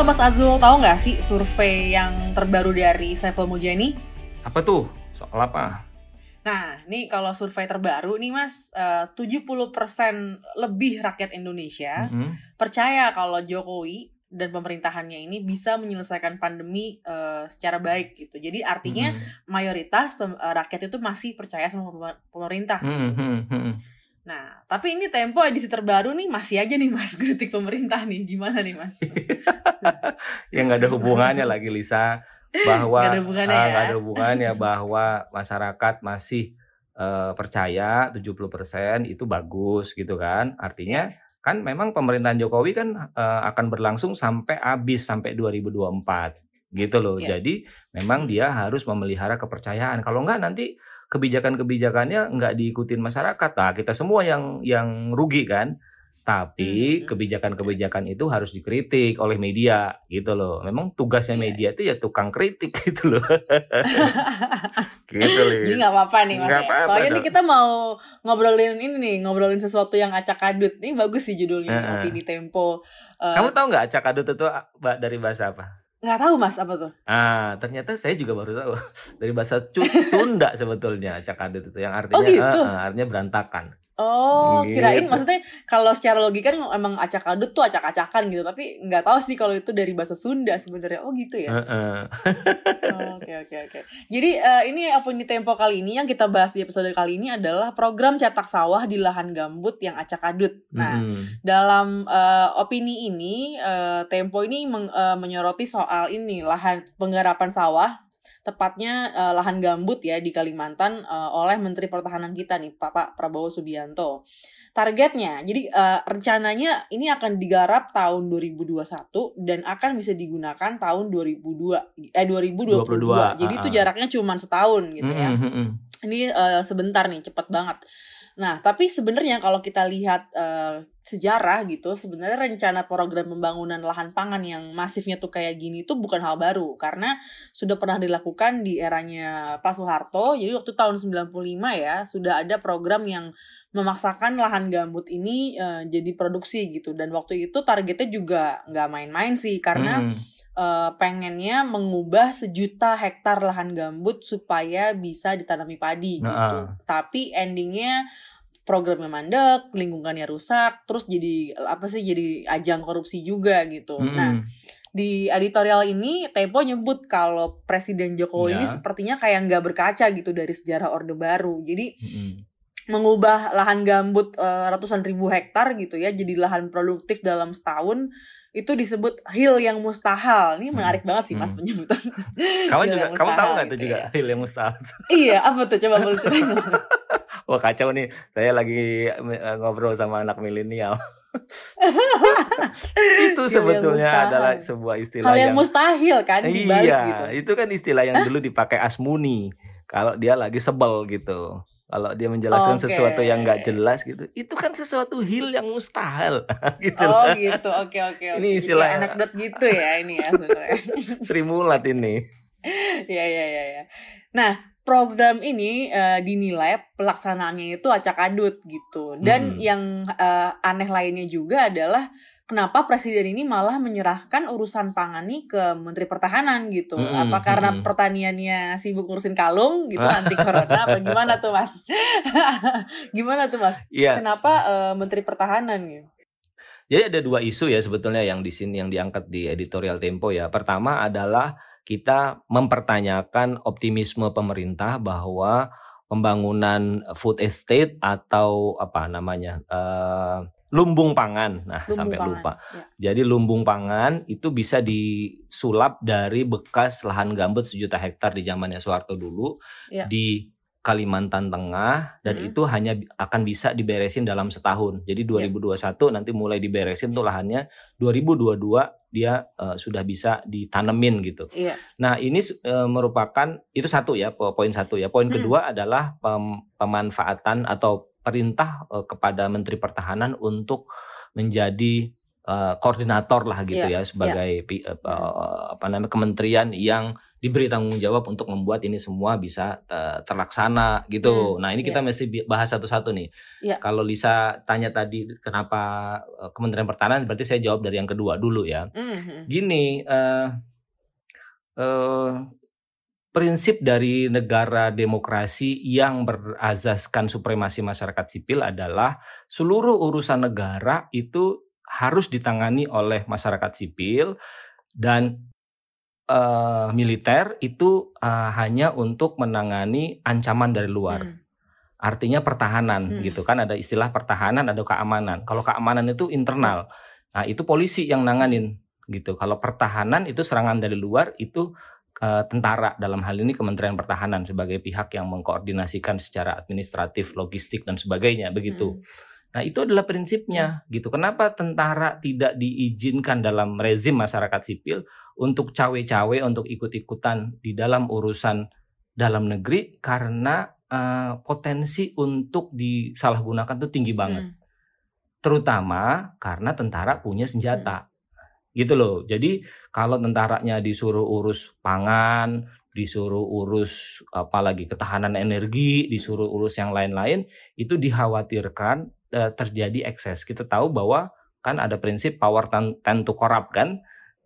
Halo Mas Azul, tahu nggak sih survei yang terbaru dari Saiful Mujani? Apa tuh? Soal apa? Nah, nih kalau survei terbaru nih Mas, eh, 70% lebih rakyat Indonesia Mhm. percaya kalau Jokowi dan pemerintahannya ini bisa menyelesaikan pandemi eh, secara baik gitu. Jadi artinya Mhm. mayoritas pem- eh, rakyat itu masih percaya sama pemer- pemerintah. Mhm, mhm. Nah, tapi ini Tempo edisi terbaru nih masih aja nih Mas kritik pemerintah nih. Gimana nih Mas? Ya nggak ada hubungannya lagi Lisa bahwa Nggak ada hubungannya ah, ya? nggak ada hubungannya bahwa masyarakat masih eh, percaya 70% itu bagus gitu kan. Artinya kan memang pemerintahan Jokowi kan eh, akan berlangsung sampai habis sampai 2024 gitu loh. Iya. Jadi memang dia harus memelihara kepercayaan. Kalau nggak nanti kebijakan-kebijakannya nggak diikutin masyarakat. Nah, kita semua yang yang rugi kan. Tapi Hmm. kebijakan-kebijakan itu harus dikritik oleh media gitu loh. Memang tugasnya Iya. media itu ya tukang kritik gitu loh. gitu Jadi Lis. nggak apa-apa nih mas. Nggak ya. apa-apa Soalnya dong. kita mau ngobrolin ini nih, ngobrolin sesuatu yang acak adut. Ini bagus sih judulnya, Heeh. opini tempo. Eh, Kamu tahu nggak acak adut itu dari bahasa apa? Nggak tahu mas apa tuh? Ah, ternyata saya juga baru tahu dari bahasa Sunda sebetulnya acak adut itu yang artinya Oh, gitu? ah, artinya berantakan. Oh, kirain Gitu. maksudnya kalau secara logika kan emang acak adut tuh acak-acakan gitu. Tapi nggak tahu sih kalau itu dari bahasa Sunda sebenarnya. Oh gitu ya. Heeh. Oh, Oke oke oke. Jadi eh, ini opini tempo kali ini yang kita bahas di episode kali ini adalah program cetak sawah di lahan gambut yang acak adut. Nah. Mm-mm. dalam eh, opini ini eh, Tempo ini meng- eh, menyoroti soal ini lahan penggarapan sawah tepatnya eh, lahan gambut ya di Kalimantan eh, oleh Menteri Pertahanan kita nih Pak Prabowo Subianto. Targetnya, jadi eh, rencananya ini akan digarap tahun 2021 dan akan bisa digunakan tahun 2002 eh 2022. 22, Jadi itu ah, jaraknya cuma setahun gitu ya Mm-mm, mm-mm. ini eh, sebentar nih cepat banget nah tapi sebenarnya kalau kita lihat eh, sejarah gitu sebenarnya rencana program pembangunan lahan pangan yang masifnya tuh kayak gini tuh bukan hal baru. Karena sudah pernah dilakukan di eranya Pak Soeharto. Jadi waktu tahun 95 ya sudah ada program yang memaksakan lahan gambut ini eh, jadi produksi gitu. Dan waktu itu targetnya juga nggak main-main sih karena Mm-mm. Eh, pengennya mengubah sejuta hektar lahan gambut supaya bisa ditanami padi gitu. Nah, Tapi endingnya programnya mandek, lingkungannya rusak, terus jadi apa sih jadi ajang korupsi juga gitu. Mm-mm. Nah, di editorial ini Tempo nyebut kalau Presiden Jokowi ini Ya. sepertinya kayak nggak berkaca gitu dari sejarah Orde Baru. Jadi Mm-mm. mengubah lahan gambut eh, ratusan ribu hektar gitu ya jadi lahan produktif dalam setahun itu disebut hill yang mustahil. Ini menarik banget sih Mas Hmm. penyebutan. Kamu juga kamu tahu nggak gitu juga ya. hil yang mustahil? iya, apa tuh coba boleh ceritain. Wah kacau nih, saya lagi eh, ngobrol sama anak milenial. itu sebetulnya adalah sebuah istilah Hal yang yang mustahil kan iya, gitu. itu kan istilah yang dulu dipakai Asmuni kalau dia lagi sebel gitu. Kalau dia menjelaskan Oke. sesuatu yang nggak jelas gitu, itu kan sesuatu hil yang mustahil gitu. Oh loh. gitu, oke oke oke. Ini Jadi istilah kayak anekdot gitu ya ini ya sebenarnya. Sri Mulat ini. Iya iya iya. Ya. Nah program ini eh, dinilai pelaksanaannya itu acak adut gitu. Dan Hmm. yang eh, aneh lainnya juga adalah kenapa presiden ini malah menyerahkan urusan pangan nih ke Menteri Pertahanan gitu. Mm-mm, Apa karena mm-mm. pertaniannya sibuk ngurusin kalung gitu anti corona apa gimana tuh mas? gimana tuh mas? Iya. Kenapa eh, Menteri Pertahanan gitu? Jadi ada dua isu ya sebetulnya yang di sini yang diangkat di editorial Tempo ya. Pertama adalah kita mempertanyakan optimisme pemerintah bahwa pembangunan food estate atau apa namanya eh, lumbung pangan. Nah, Lumbung sampai pangan. lupa. Ya. Jadi lumbung pangan itu bisa disulap dari bekas lahan gambut sejuta hektar di zamannya Soeharto dulu Ya. di Kalimantan Tengah dan Mm-mm. itu hanya akan bisa diberesin dalam setahun. Jadi 2021 nanti mulai diberesin tuh lahannya 2022 dia eh, sudah bisa ditanemin gitu. Iya. Nah, ini eh, merupakan itu satu ya, po- poin satu ya. Poin Hmm. kedua adalah pem- pemanfaatan atau perintah eh, kepada Menteri Pertahanan untuk menjadi eh, koordinator lah gitu Iya, ya sebagai pi- eh, eh, apa namanya kementerian yang diberi tanggung jawab untuk membuat ini semua bisa uh, terlaksana gitu. Hmm, nah ini yeah. kita masih bahas satu-satu nih. Yeah. Kalau Lisa tanya tadi kenapa uh, Kementerian Pertahanan, berarti saya jawab dari yang kedua dulu ya. Mm-hmm. Gini, uh, uh, prinsip dari negara demokrasi yang berazaskan supremasi masyarakat sipil adalah seluruh urusan negara itu harus ditangani oleh masyarakat sipil dan uh, militer itu uh, hanya untuk menangani ancaman dari luar. Hmm. Artinya pertahanan hmm. gitu kan ada istilah pertahanan ada keamanan. Kalau keamanan itu internal. Nah, itu polisi yang nanganin gitu. Kalau pertahanan itu serangan dari luar itu uh, tentara dalam hal ini Kementerian Pertahanan sebagai pihak yang mengkoordinasikan secara administratif, logistik dan sebagainya begitu. Hmm. Nah, itu adalah prinsipnya gitu. Kenapa tentara tidak diizinkan dalam rezim masyarakat sipil untuk cawe-cawe untuk ikut-ikutan di dalam urusan dalam negeri karena uh, potensi untuk disalahgunakan itu tinggi banget. Hmm. Terutama karena tentara punya senjata. Hmm. Gitu loh. Jadi kalau tentaranya disuruh urus pangan, disuruh urus apalagi ketahanan energi, disuruh urus yang lain-lain, itu dikhawatirkan uh, terjadi ekses. Kita tahu bahwa kan ada prinsip power tend to corrupt kan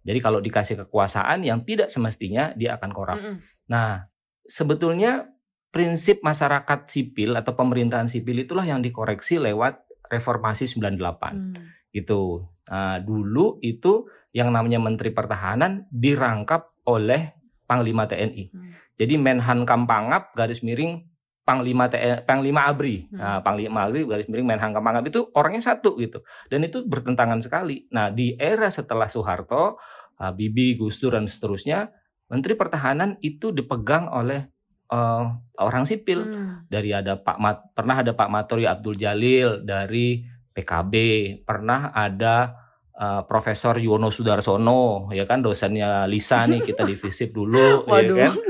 jadi kalau dikasih kekuasaan yang tidak semestinya dia akan korup. Mm -mm. Nah, sebetulnya prinsip masyarakat sipil atau pemerintahan sipil itulah yang dikoreksi lewat reformasi 98. Mm. Gitu. Nah, dulu itu yang namanya Menteri Pertahanan dirangkap oleh Panglima TNI. Mm. Jadi Menhan Kampangap garis miring Panglima TNI, Panglima ABRI. Hmm. Nah, Panglima ABRI garis miring Menhan Kampangap itu orangnya satu gitu. Dan itu bertentangan sekali. Nah, di era setelah Soeharto Habibie, Gus Dur dan seterusnya, Menteri Pertahanan itu dipegang oleh uh, orang sipil. Hmm. Dari ada Pak Mat, pernah ada Pak Matori Abdul Jalil dari PKB, pernah ada uh, Profesor Yono Sudarsono, ya kan dosennya Lisa nih kita di visip dulu, ya kan?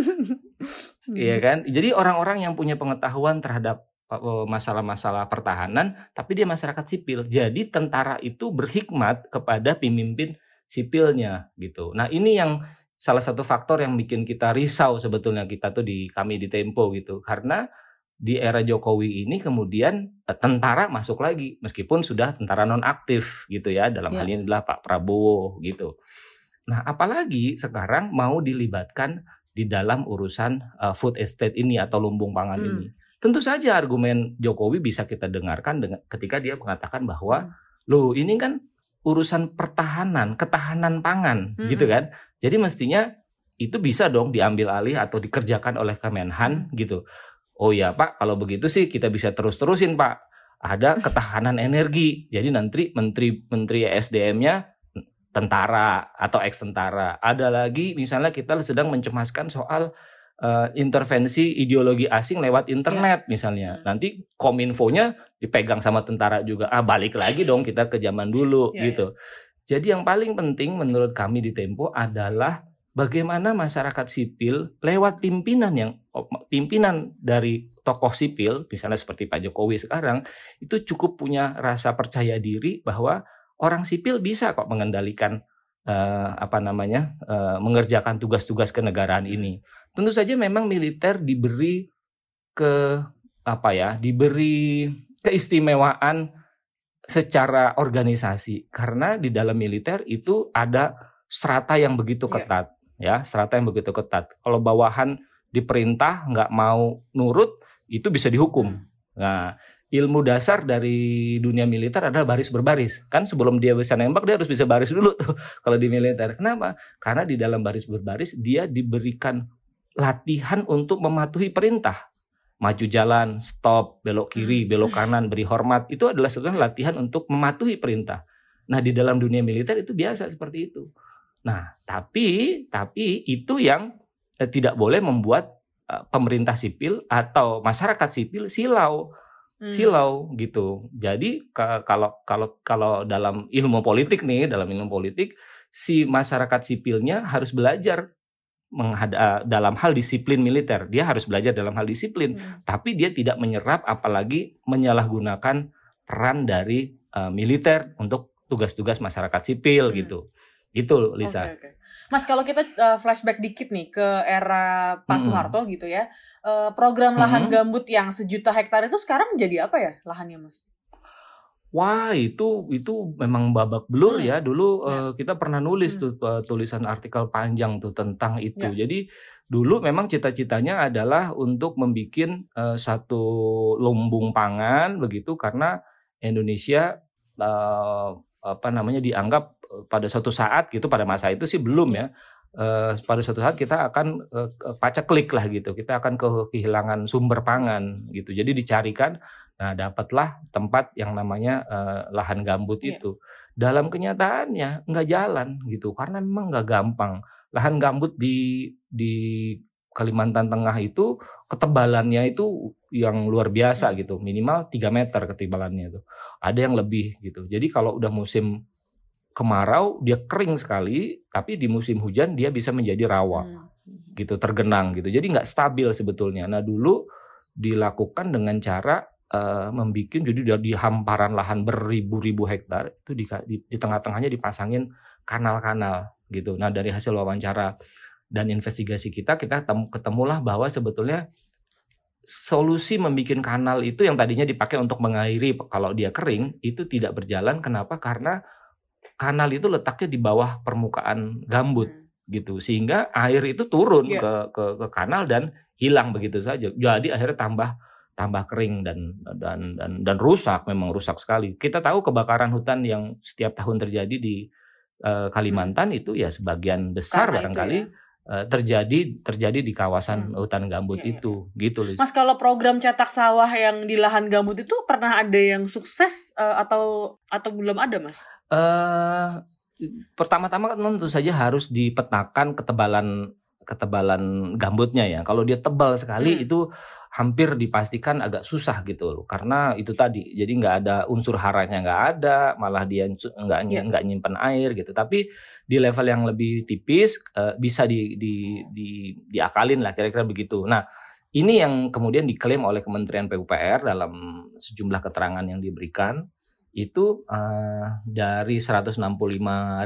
Iya kan? Jadi orang-orang yang punya pengetahuan terhadap uh, masalah-masalah pertahanan, tapi dia masyarakat sipil. Jadi tentara itu berhikmat kepada pemimpin sipilnya gitu. Nah ini yang salah satu faktor yang bikin kita risau sebetulnya kita tuh di kami di Tempo gitu karena di era Jokowi ini kemudian eh, tentara masuk lagi meskipun sudah tentara non aktif gitu ya dalam ya. hal ini adalah Pak Prabowo gitu. Nah apalagi sekarang mau dilibatkan di dalam urusan uh, food estate ini atau lumbung pangan hmm. ini. Tentu saja argumen Jokowi bisa kita dengarkan dengan ketika dia mengatakan bahwa hmm. loh ini kan urusan pertahanan, ketahanan pangan, hmm. gitu kan. Jadi mestinya itu bisa dong diambil alih atau dikerjakan oleh Kemenhan gitu. Oh ya Pak, kalau begitu sih kita bisa terus-terusin Pak. Ada ketahanan energi. Jadi nanti menteri menteri SDM-nya tentara atau ex tentara. Ada lagi misalnya kita sedang mencemaskan soal uh, intervensi ideologi asing lewat internet ya. misalnya. Nanti kominfonya dipegang sama tentara juga. Ah balik lagi dong kita ke zaman dulu ya, gitu. Ya. Jadi yang paling penting menurut kami di Tempo adalah bagaimana masyarakat sipil lewat pimpinan yang pimpinan dari tokoh sipil, misalnya seperti Pak Jokowi sekarang, itu cukup punya rasa percaya diri bahwa orang sipil bisa kok mengendalikan uh, apa namanya uh, mengerjakan tugas-tugas kenegaraan ini. Tentu saja memang militer diberi ke apa ya, diberi keistimewaan secara organisasi karena di dalam militer itu ada strata yang begitu iya. ketat yeah. ya, strata yang begitu ketat. Kalau bawahan diperintah nggak mau nurut itu bisa dihukum. Nah, ilmu dasar dari dunia militer adalah baris berbaris. Kan sebelum dia bisa nembak dia harus bisa baris dulu tuh kalau di militer. Kenapa? Karena di dalam baris berbaris dia diberikan latihan untuk mematuhi perintah. Maju jalan, stop, belok kiri, hmm. belok kanan, beri hormat. Itu adalah sebenarnya latihan untuk mematuhi perintah. Nah, di dalam dunia militer itu biasa seperti itu. Nah, tapi tapi itu yang eh, tidak boleh membuat uh, pemerintah sipil atau masyarakat sipil silau. Hmm. Silau gitu. Jadi kalau kalau kalau dalam ilmu politik nih, dalam ilmu politik si masyarakat sipilnya harus belajar menghada, dalam hal disiplin militer. Dia harus belajar dalam hal disiplin, hmm. tapi dia tidak menyerap apalagi menyalahgunakan peran dari uh, militer untuk tugas-tugas masyarakat sipil hmm. gitu. Itu Lisa. Okay, okay. Mas kalau kita uh, flashback dikit nih ke era Pak hmm. Soeharto gitu ya, uh, program lahan hmm. gambut yang sejuta hektar itu sekarang jadi apa ya lahannya Mas? Wah itu itu memang babak belur hmm. ya dulu ya. Uh, kita pernah nulis hmm. tuh uh, tulisan artikel panjang tuh tentang itu. Ya. Jadi dulu memang cita-citanya adalah untuk membuat uh, satu lumbung pangan begitu karena Indonesia uh, apa namanya dianggap pada suatu saat gitu pada masa itu sih belum ya. Uh, pada suatu saat kita akan uh, paceklik lah gitu. Kita akan ke kehilangan sumber pangan gitu. Jadi dicarikan Nah, dapatlah tempat yang namanya uh, lahan gambut yeah. itu. Dalam kenyataannya nggak jalan gitu karena memang nggak gampang. Lahan gambut di di Kalimantan Tengah itu ketebalannya itu yang luar biasa gitu, minimal 3 meter ketebalannya itu. Ada yang lebih gitu. Jadi kalau udah musim kemarau dia kering sekali, tapi di musim hujan dia bisa menjadi rawa. Hmm. Gitu, tergenang gitu. Jadi nggak stabil sebetulnya. Nah, dulu dilakukan dengan cara uh, membuat jadi di hamparan lahan beribu-ribu hektar itu di, di, di tengah-tengahnya dipasangin kanal-kanal gitu. Nah dari hasil wawancara dan investigasi kita kita ketemu, ketemulah bahwa sebetulnya solusi membuat kanal itu yang tadinya dipakai untuk mengairi kalau dia kering itu tidak berjalan. Kenapa? Karena kanal itu letaknya di bawah permukaan gambut hmm. gitu sehingga air itu turun yeah. ke, ke ke kanal dan hilang begitu saja. Jadi akhirnya tambah tambah kering dan dan dan dan rusak memang rusak sekali. Kita tahu kebakaran hutan yang setiap tahun terjadi di uh, Kalimantan hmm. itu ya sebagian besar Karena barangkali ya. uh, terjadi terjadi di kawasan hmm. hutan gambut ya, itu ya. gitu Liz. Mas kalau program cetak sawah yang di lahan gambut itu pernah ada yang sukses uh, atau atau belum ada, Mas? Uh, pertama-tama kan tentu saja harus dipetakan ketebalan ketebalan gambutnya ya. Kalau dia tebal sekali hmm. itu hampir dipastikan agak susah gitu loh karena itu tadi jadi nggak ada unsur haranya nggak ada malah dia nggak yeah. nggak nyimpen air gitu tapi di level yang lebih tipis uh, bisa di, di, di diakalin lah kira-kira begitu nah ini yang kemudian diklaim oleh Kementerian PUPR dalam sejumlah keterangan yang diberikan itu uh, dari 165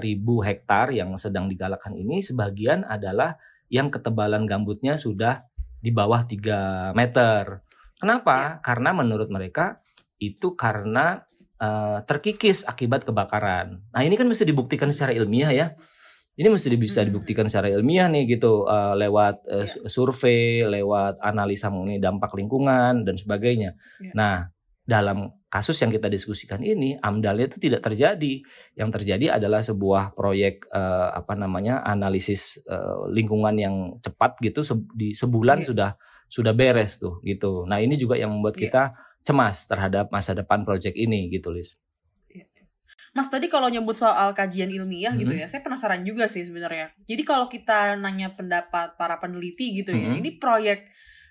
ribu hektar yang sedang digalakkan ini sebagian adalah yang ketebalan gambutnya sudah di bawah 3 meter. Kenapa? Ya. Karena menurut mereka itu karena uh, terkikis akibat kebakaran. Nah ini kan mesti dibuktikan secara ilmiah ya. Ini mesti bisa hmm. dibuktikan secara ilmiah nih gitu uh, lewat uh, ya. survei, lewat analisa mengenai dampak lingkungan dan sebagainya. Ya. Nah dalam kasus yang kita diskusikan ini amdalnya itu tidak terjadi. Yang terjadi adalah sebuah proyek uh, apa namanya analisis uh, lingkungan yang cepat gitu se di sebulan yeah. sudah sudah beres tuh gitu. Nah ini juga yang membuat yeah. kita cemas terhadap masa depan proyek ini gitu, Lis. Iya. Mas tadi kalau nyebut soal kajian ilmiah -hmm. gitu ya, saya penasaran juga sih sebenarnya. Jadi kalau kita nanya pendapat para peneliti gitu ya, -hmm. ini proyek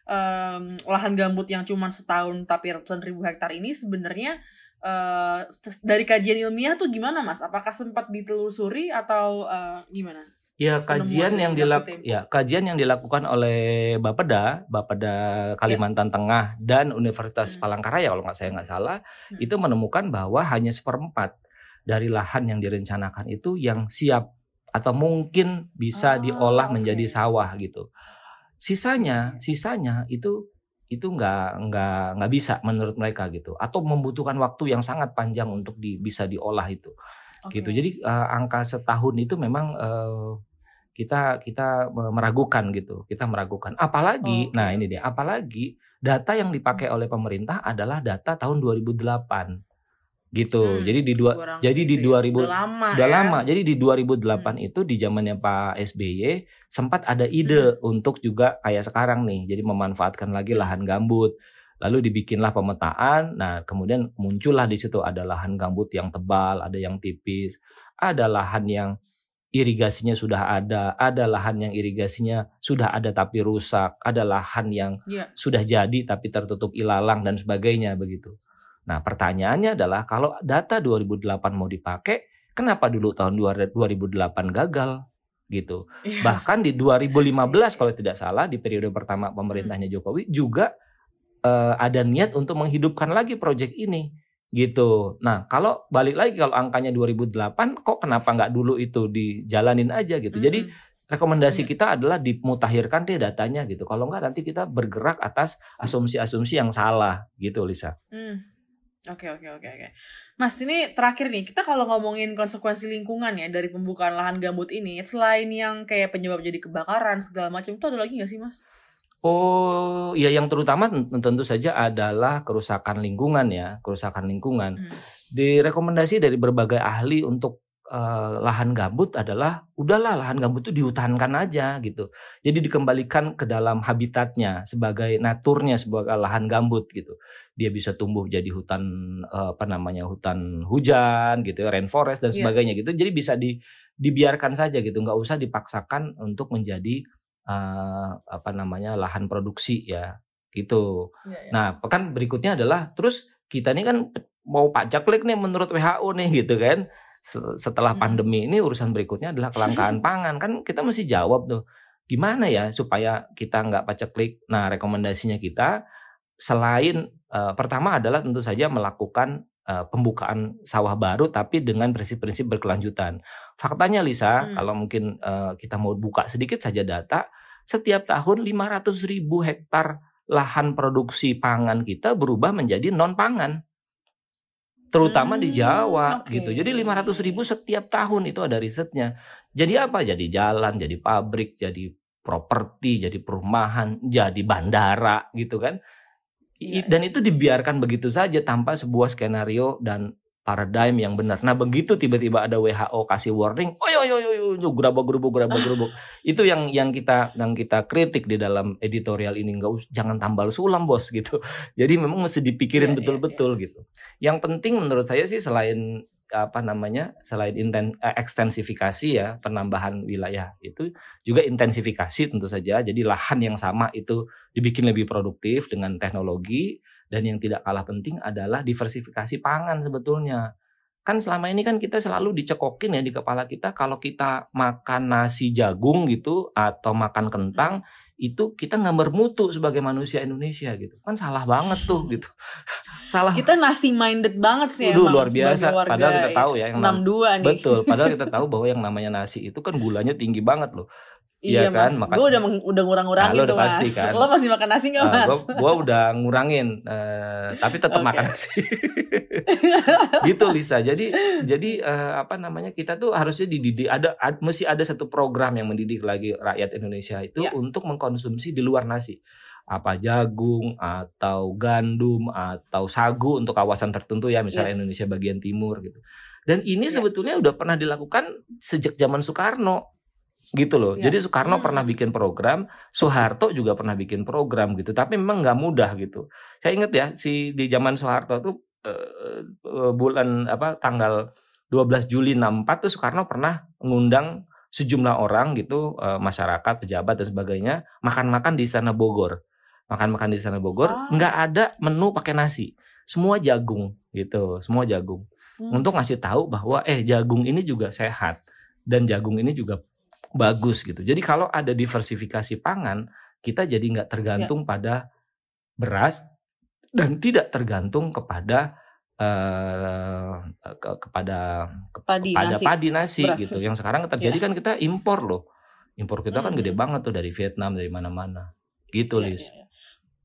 um, lahan gambut yang cuma setahun tapi ratusan ribu hektar ini sebenarnya uh, dari kajian ilmiah tuh gimana mas? Apakah sempat ditelusuri atau uh, gimana? Ya kajian yang dilak ya kajian yang dilakukan oleh Bapeda, Bapeda Kalimantan ya. Tengah dan Universitas hmm. Palangkaraya kalau nggak saya nggak salah hmm. itu menemukan bahwa hanya seperempat dari lahan yang direncanakan itu yang siap atau mungkin bisa oh, diolah okay. menjadi sawah gitu. Sisanya, sisanya itu itu nggak nggak nggak bisa menurut mereka gitu. Atau membutuhkan waktu yang sangat panjang untuk di, bisa diolah itu. Okay. gitu. Jadi uh, angka setahun itu memang uh, kita kita meragukan gitu. Kita meragukan. Apalagi okay. nah ini dia apalagi data yang dipakai oleh pemerintah adalah data tahun 2008 gitu. Hmm, jadi di dua jadi di 2000 ya. udah lama. Udah ya? lama. Jadi di 2008 hmm. itu di zamannya Pak SBY sempat ada ide hmm. untuk juga kayak sekarang nih. Jadi memanfaatkan lagi lahan gambut. Lalu dibikinlah pemetaan. Nah, kemudian muncullah di situ ada lahan gambut yang tebal, ada yang tipis, ada lahan yang irigasinya sudah ada, ada lahan yang irigasinya sudah ada tapi rusak, ada lahan yang yeah. sudah jadi tapi tertutup ilalang dan sebagainya begitu. Nah, pertanyaannya adalah kalau data 2008 mau dipakai, kenapa dulu tahun 2008 gagal? gitu. Yeah. Bahkan di 2015 kalau tidak salah di periode pertama pemerintahnya hmm. Jokowi juga uh, ada niat untuk menghidupkan lagi proyek ini gitu. Nah, kalau balik lagi kalau angkanya 2008 kok kenapa nggak dulu itu dijalanin aja gitu. Jadi rekomendasi Iya. kita adalah dimutakhirkan deh datanya gitu. Kalau nggak nanti kita bergerak atas asumsi-asumsi yang salah gitu, Lisa. Hmm. Oke oke oke oke. Mas ini terakhir nih kita kalau ngomongin konsekuensi lingkungan ya dari pembukaan lahan gambut ini selain yang kayak penyebab jadi kebakaran segala macam itu ada lagi nggak sih mas? Oh, ya yang terutama ten- tentu saja adalah kerusakan lingkungan ya, kerusakan lingkungan. Hmm. Direkomendasi dari berbagai ahli untuk eh, lahan gambut adalah udahlah lahan gambut itu dihutankan aja gitu. Jadi dikembalikan ke dalam habitatnya sebagai naturnya sebagai lahan gambut gitu. Dia bisa tumbuh jadi hutan eh, apa namanya hutan hujan gitu ya, rainforest dan Iya. sebagainya gitu. Jadi bisa di dibiarkan saja gitu, nggak usah dipaksakan untuk menjadi eh, apa namanya lahan produksi ya gitu. Iya, iya. Nah, pekan berikutnya adalah terus kita ini kan mau pajak klik nih menurut WHO nih gitu kan. Se- Setelah Hmm. pandemi ini urusan berikutnya adalah kelangkaan pangan kan kita mesti jawab tuh gimana ya supaya kita nggak pajak klik. Nah, rekomendasinya kita selain eh, pertama adalah tentu saja melakukan eh, pembukaan sawah baru tapi dengan prinsip-prinsip berkelanjutan. Faktanya Lisa, Hmm. kalau mungkin eh, kita mau buka sedikit saja data, setiap tahun 500 ribu hektar lahan produksi pangan kita berubah menjadi non pangan. Terutama di Hmm, Jawa oke. gitu. Jadi 500 ribu setiap tahun itu ada risetnya. Jadi apa? Jadi jalan, jadi pabrik, jadi properti, jadi perumahan, jadi bandara gitu kan. Iya, Dan itu dibiarkan begitu saja tanpa sebuah skenario dan paradigm yang benar. Nah begitu tiba-tiba ada WHO kasih warning, oh yo yo yo yo, gerabak gerubuk gerabak gerubuk. itu yang yang kita yang kita kritik di dalam editorial ini nggak us- jangan tambal sulam bos gitu. Jadi memang mesti Iya, dipikirin iya, betul-betul gitu. Yang penting menurut saya sih selain apa namanya selain inten, eh, ekstensifikasi ya penambahan wilayah itu juga intensifikasi tentu saja. Jadi lahan yang sama itu dibikin lebih produktif dengan teknologi dan yang tidak kalah penting adalah diversifikasi pangan sebetulnya. Kan selama ini kan kita selalu dicekokin ya di kepala kita kalau kita makan nasi jagung gitu atau makan kentang itu kita nggak bermutu sebagai manusia Indonesia gitu. Kan salah banget tuh gitu. salah. Kita nasi minded banget sih Waduh, emang luar biasa. warga Padahal kita tahu ya yang nam- 62 nih. Betul, padahal kita tahu bahwa yang namanya nasi itu kan gulanya tinggi banget loh. Iya, Iya kan? mas. Maka- Gue udah udah ngurang-ngurangin Nah, lo tuh udah mas. pasti kan? Lo masih makan nasi nggak Uh, mas? gua, gua udah ngurangin, eh, tapi tetap Oke. makan nasi. gitu Lisa. Jadi jadi eh, apa namanya kita tuh harusnya dididik ada, ad- mesti ada satu program yang mendidik lagi rakyat Indonesia itu Ya. untuk mengkonsumsi di luar nasi. Apa jagung atau gandum atau sagu untuk kawasan tertentu ya misalnya Yes. Indonesia bagian timur gitu. Dan ini Ya. sebetulnya udah pernah dilakukan sejak zaman Soekarno gitu loh. Ya. Jadi Soekarno Hmm. pernah bikin program, Soeharto juga pernah bikin program gitu. Tapi memang nggak mudah gitu. Saya ingat ya si di zaman Soeharto tuh eh, eh, bulan apa tanggal 12 Juli 64 tuh Soekarno pernah mengundang sejumlah orang gitu eh, masyarakat, pejabat dan sebagainya makan-makan di Istana Bogor. Makan-makan di Istana Bogor Ah. nggak ada menu pakai nasi. Semua jagung gitu, semua jagung. Hmm. Untuk ngasih tahu bahwa eh jagung ini juga sehat dan jagung ini juga bagus gitu. Jadi kalau ada diversifikasi pangan, kita jadi nggak tergantung Ya. pada beras dan tidak tergantung kepada eh ke- kepada Padi kepada nasi. padi nasi beras. gitu. Yang sekarang terjadi Ya. kan kita impor loh. Impor kita kan Mhm. gede banget tuh dari Vietnam dari mana-mana. Gitu, Iya, Lis. iya, iya.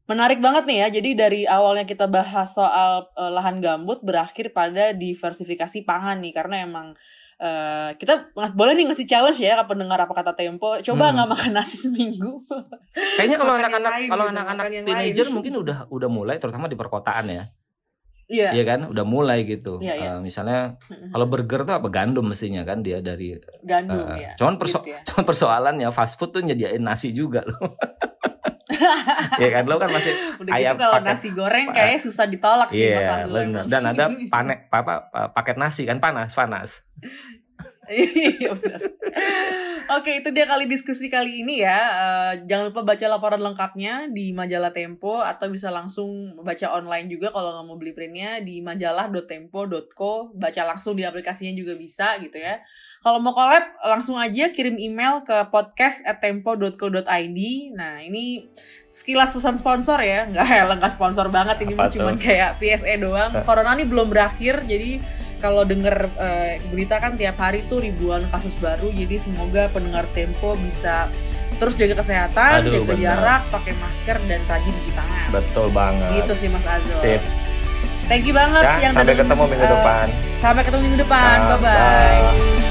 Menarik banget nih ya. Jadi dari awalnya kita bahas soal eh, lahan gambut berakhir pada diversifikasi pangan nih karena emang eh, kita boleh nih ngasih challenge ya ke pendengar apa kata Tempo. Coba Hmm. nggak makan nasi seminggu. Kayaknya kalau anak-anak kalau gitu, anak-anak teenager lain. mungkin udah udah mulai terutama di perkotaan ya. Iya. Iya kan? Udah mulai gitu. Iya, iya. Eh, misalnya kalau burger tuh apa gandum mestinya kan dia dari Gandum eh, ya. cuman perso- Gitu ya. cuman persoalannya fast food tuh nyediain nasi juga loh. ya kan lo kan masih Udah ayam gitu kalau pakai- nasi goreng kayaknya susah ditolak sih Mas Iya. Dan ada panek apa paket nasi kan panas, panas. Iya benar. Oke, itu dia kali diskusi kali ini ya. Uh, jangan lupa baca laporan lengkapnya di majalah Tempo atau bisa langsung baca online juga kalau nggak mau beli printnya di majalah.tempo.co. Baca langsung di aplikasinya juga bisa gitu ya. Kalau mau collab langsung aja kirim email ke podcast@tempo.co.id. Nah ini sekilas pesan sponsor ya, nggak nggak sponsor banget ini cuma kayak PSE doang. Corona ini belum berakhir jadi kalau denger uh, berita kan tiap hari tuh ribuan kasus baru jadi semoga pendengar Tempo bisa terus jaga kesehatan, Aduh, jaga bener. jarak, pakai masker dan rajin cuci tangan. Betul banget. Gitu sih Mas Azul. Sip. Thank you banget ya, yang sampai ketemu minggu uh, depan. Sampai ketemu minggu depan. Bye bye. bye.